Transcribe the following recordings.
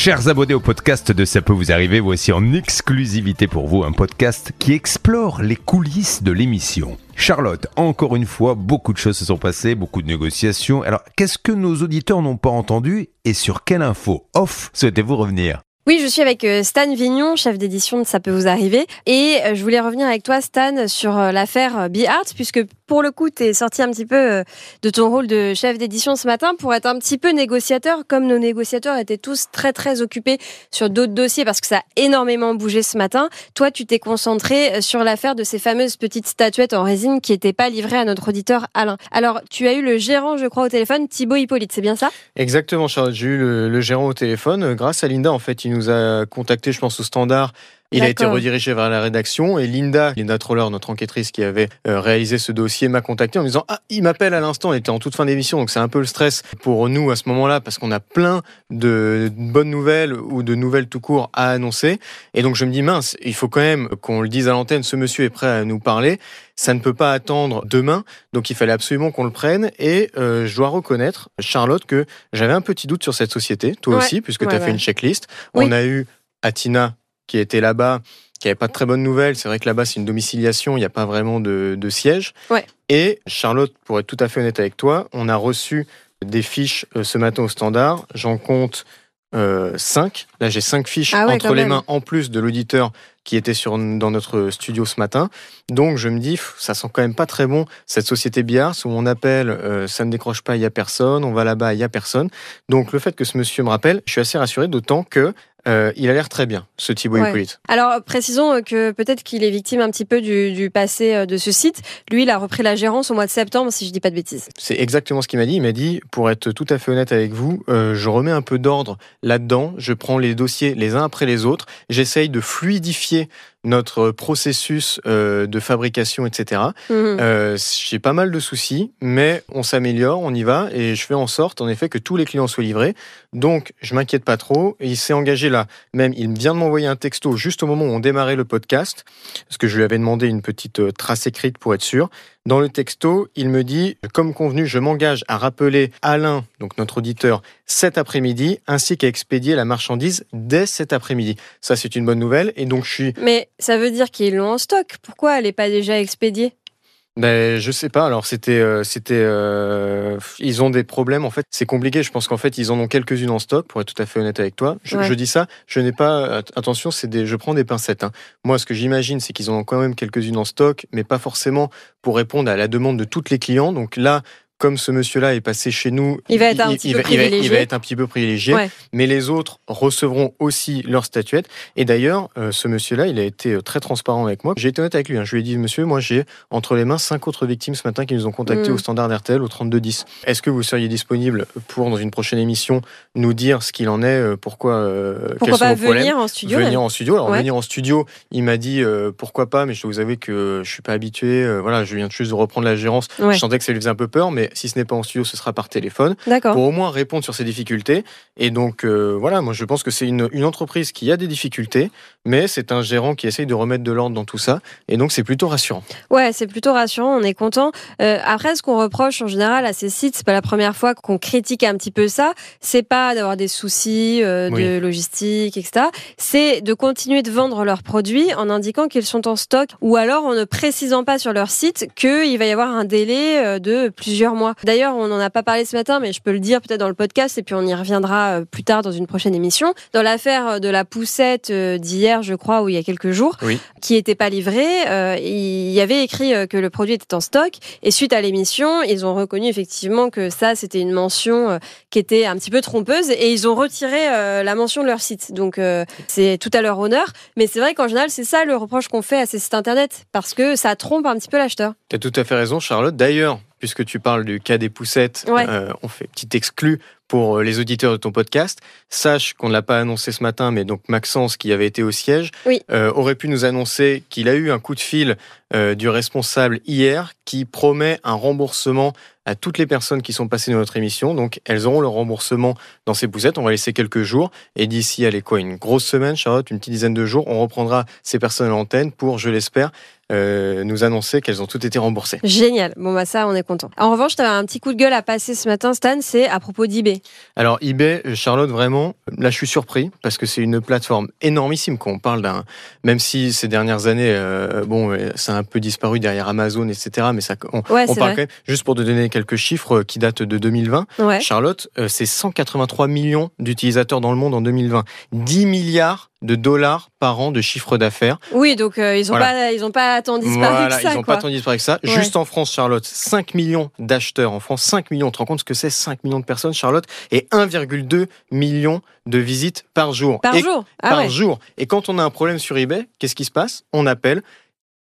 Chers abonnés au podcast de Ça peut vous arriver, voici en exclusivité pour vous un podcast qui explore les coulisses de l'émission. Charlotte, encore une fois, beaucoup de choses se sont passées, beaucoup de négociations. Alors, qu'est-ce que nos auditeurs n'ont pas entendu et sur quelle info off souhaitez-vous revenir? Oui, je suis avec euh, Stan Vignon, chef d'édition de Ça peut vous arriver. Et euh, je voulais revenir avec toi, Stan, sur euh, l'affaire Be Art, puisque pour le coup, tu es sorti un petit peu de ton rôle de chef d'édition ce matin pour être un petit peu négociateur, comme nos négociateurs étaient tous très très occupés sur d'autres dossiers parce que ça a énormément bougé ce matin. Toi, tu t'es concentré sur l'affaire de ces fameuses petites statuettes en résine qui n'étaient pas livrées à notre auditeur Alain. Alors, tu as eu le gérant, je crois, au téléphone, Thibaut Hippolyte, c'est bien ça? Exactement, Charlotte. J'ai eu le, gérant au téléphone. Grâce à Linda, en fait, il nous a contacté, je pense, au standard il a été redirigé vers la rédaction et Linda, Linda Troller, notre enquêtrice qui avait euh, réalisé ce dossier, m'a contacté en me disant Ah, il m'appelle à l'instant, il était en toute fin d'émission, donc c'est un peu le stress pour nous à ce moment-là parce qu'on a plein de bonnes nouvelles ou de nouvelles tout court à annoncer. Et donc je me dis Mince, il faut quand même qu'on le dise à l'antenne, ce monsieur est prêt à nous parler. Ça ne peut pas attendre demain, donc il fallait absolument qu'on le prenne. Et euh, je dois reconnaître, Charlotte, que j'avais un petit doute sur cette société, toi aussi, puisque tu as fait une checklist. On a eu Atina qui était là-bas, qui n'avait pas de très bonnes nouvelles. C'est vrai que là-bas, c'est une domiciliation, il n'y a pas vraiment de, siège. Et Charlotte, pour être tout à fait honnête avec toi, on a reçu des fiches euh, ce matin au standard. J'en compte euh, 5. Là, j'ai 5 fiches ah entre les mains, en plus de l'auditeur qui était sur, dans notre studio ce matin. Donc, je me dis, ça sent quand même pas très bon, cette société Biars, où on appelle, euh, ça ne décroche pas, il n'y a personne, on va là-bas, il n'y a personne. Donc, le fait que ce monsieur me rappelle, je suis assez rassuré, d'autant que euh, il a l'air très bien, ce Thibaut Hippolyte. Alors, précisons que peut-être qu'il est victime un petit peu du, passé euh, de ce site. Lui, il a repris la gérance au mois de septembre, si je ne dis pas de bêtises. C'est exactement ce qu'il m'a dit. Il m'a dit, pour être tout à fait honnête avec vous, euh, je remets un peu d'ordre là-dedans. Je prends les dossiers les uns après les autres. J'essaye de fluidifier notre processus euh, de fabrication, etc. Mhm. Euh, j'ai pas mal de soucis, mais on s'améliore, on y va, et je fais en sorte, en effet, que tous les clients soient livrés. Donc, je m'inquiète pas trop. il s'est engagé là. Même, il vient de m'envoyer un texto juste au moment où on démarrait le podcast, parce que je lui avais demandé une petite euh, trace écrite pour être sûr. Dans le texto, il me dit, comme convenu, je m'engage à rappeler Alain, donc notre auditeur, cet après-midi, ainsi qu'à expédier la marchandise dès cet après-midi. Ça, c'est une bonne nouvelle. Et donc, je suis. Mais ça veut dire qu'ils l'ont en stock. Pourquoi elle n'est pas déjà expédiée? Ben, je sais pas. Alors c'était, euh, c'était, euh, ils ont des problèmes en fait. C'est compliqué. Je pense qu'en fait ils en ont quelques-unes en stock. Pour être tout à fait honnête avec toi, je, dis ça. Je n'ai pas. Attention, c'est des. Je prends des pincettes. Hein. Moi, ce que j'imagine, c'est qu'ils en ont quand même quelques-unes en stock, mais pas forcément pour répondre à la demande de toutes les clients. Donc là, comme ce monsieur-là est passé chez nous, il va être un, petit, peu il va, être un petit peu privilégié. Mais les autres recevront aussi leur statuette. Et d'ailleurs, euh, ce monsieur-là, il a été euh, très transparent avec moi. J'ai été honnête avec lui. Hein. Je lui ai dit, monsieur, moi j'ai entre les mains cinq autres victimes ce matin qui nous ont contactés mm. au standard RTL au 3210. Est-ce que vous seriez disponible pour, dans une prochaine émission, nous dire ce qu'il en est, euh, pourquoi, pourquoi pas venir en studio Venir en studio. Alors venir en studio, il m'a dit pourquoi pas, mais je dois vous avouer que je suis pas habitué. voilà, je viens juste de reprendre la gérance. Je sentais que ça lui faisait un peu peur, mais si ce n'est pas en studio, ce sera par téléphone, pour au moins répondre sur ces difficultés. Et donc, euh, voilà, moi je pense que c'est une, entreprise qui a des difficultés, mais c'est un gérant qui essaye de remettre de l'ordre dans tout ça. Et donc, c'est plutôt rassurant. Ouais, c'est plutôt rassurant, on est content. Euh, après, ce qu'on reproche en général à ces sites, c'est pas la première fois qu'on critique un petit peu ça, c'est pas d'avoir des soucis euh, de logistique, etc. C'est de continuer de vendre leurs produits en indiquant qu'ils sont en stock ou alors en ne précisant pas sur leur site qu'il va y avoir un délai de plusieurs mois. D'ailleurs, on n'en a pas parlé ce matin, mais je peux le dire peut-être dans le podcast et puis on y reviendra euh, plus tard dans une prochaine émission. Dans l'affaire euh, de la poussette euh, d'hier, je crois, ou il y a quelques jours, qui n'était pas livrée, il y avait écrit que le produit était en stock et suite à l'émission, ils ont reconnu effectivement que ça, c'était une mention qui était un petit peu trompeuse et ils ont retiré la mention de leur site. Donc c'est tout à leur honneur, mais c'est vrai qu'en général, c'est ça le reproche qu'on fait à ces sites internet parce que ça trompe un petit peu l'acheteur. Tu as tout à fait raison, Charlotte. D'ailleurs, puisque tu parles du cas des poussettes, euh, on fait petit exclu pour euh, les auditeurs de ton podcast. Sache qu'on ne l'a pas annoncé ce matin, mais donc Maxence, qui avait été au siège, euh, aurait pu nous annoncer qu'il a eu un coup de fil du responsable hier qui promet un remboursement à toutes les personnes qui sont passées dans notre émission. Donc, elles auront le remboursement dans ces poussettes. On va laisser quelques jours. Et d'ici, allez quoi, une grosse semaine, Charlotte, une petite dizaine de jours, on reprendra ces personnes à l'antenne pour, je l'espère, euh, nous annoncer qu'elles ont toutes été remboursées. Génial. Bon, bah ça, on est content. En revanche, tu as un petit coup de gueule à passer ce matin, Stan, c'est à propos d'eBay. Alors, eBay, euh, Charlotte, vraiment, là, je suis surpris parce que c'est une plateforme énormissime quand on parle d'un. Même si ces dernières années, euh, bon, ça a un peu disparu derrière Amazon, etc. Mais ça, on, parle quand même, juste pour te donner quelques chiffres qui datent de 2020. Charlotte, c'est 183 millions d'utilisateurs dans le monde en 2020. 10 milliards de dollars par an de chiffre d'affaires. Oui, donc ils n'ont pas, ils ont pas tant disparu que ça. Ils n'ont pas tant disparu que ça. Juste en France, Charlotte, 5 millions d'acheteurs en France, 5 millions. Tu te rends compte ce que c'est 5 millions de personnes, Charlotte, et 1,2 million de visites par jour. Par jour ah Par jour. Et quand on a un problème sur eBay, qu'est-ce qui se passe? On appelle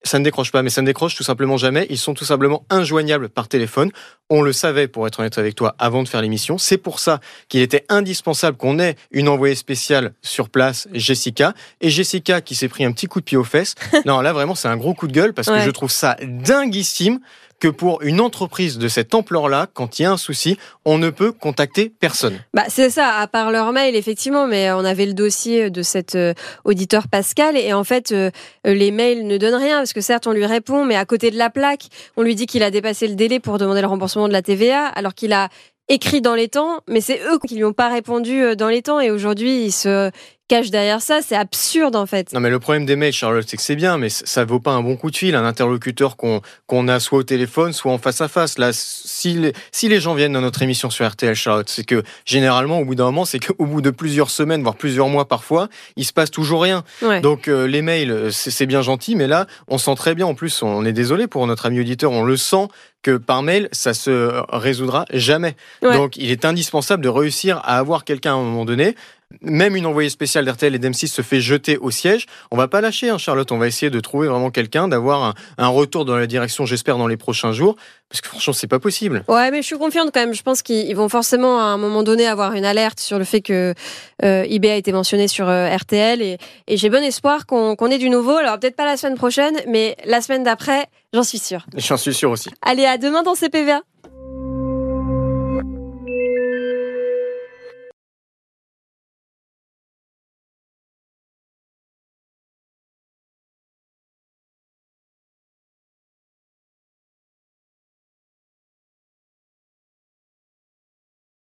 ça ne décroche pas, mais ça ne décroche tout simplement jamais. Ils sont tout simplement injoignables par téléphone. On le savait, pour être honnête avec toi, avant de faire l'émission. C'est pour ça qu'il était indispensable qu'on ait une envoyée spéciale sur place, Jessica. Et Jessica qui s'est pris un petit coup de pied aux fesses. non, là vraiment, c'est un gros coup de gueule parce que je trouve ça dinguissime que pour une entreprise de cette ampleur-là, quand il y a un souci, on ne peut contacter personne. Bah, c'est ça, à part leur mail, effectivement, mais on avait le dossier de cet euh, auditeur Pascal, et en fait, euh, les mails ne donnent rien, parce que certes, on lui répond, mais à côté de la plaque, on lui dit qu'il a dépassé le délai pour demander le remboursement de la TVA, alors qu'il a écrit dans les temps, mais c'est eux qui lui ont pas répondu euh, dans les temps et aujourd'hui ils se cachent derrière ça, c'est absurde en fait. Non mais le problème des mails, Charlotte, c'est que c'est bien, mais ça vaut pas un bon coup de fil, un interlocuteur qu'on a soit au téléphone, soit en face à face. Là, si les, si les gens viennent dans notre émission sur RTL, Charlotte, c'est que généralement au bout d'un moment, c'est qu'au bout de plusieurs semaines, voire plusieurs mois parfois, il se passe toujours rien. Donc euh, les mails, c'est bien gentil, mais là, on sent très bien. En plus, on est désolé pour notre ami auditeur, on le sent que par mail, ça se résoudra jamais. Donc, il est indispensable de réussir à avoir quelqu'un à un moment donné. Même une envoyée spéciale d'RTL et d'M6 se fait jeter au siège. On va pas lâcher, hein, Charlotte. On va essayer de trouver vraiment quelqu'un, d'avoir un, retour dans la direction, j'espère, dans les prochains jours. Parce que franchement, c'est pas possible. Ouais, mais je suis confiante quand même. Je pense qu'ils vont forcément à un moment donné avoir une alerte sur le fait que euh, a été mentionné sur euh, RTL. Et, j'ai bon espoir qu'on ait du nouveau. Alors peut-être pas la semaine prochaine, mais la semaine d'après, j'en suis sûre. J'en suis sûr aussi. Allez, à demain dans CPVA.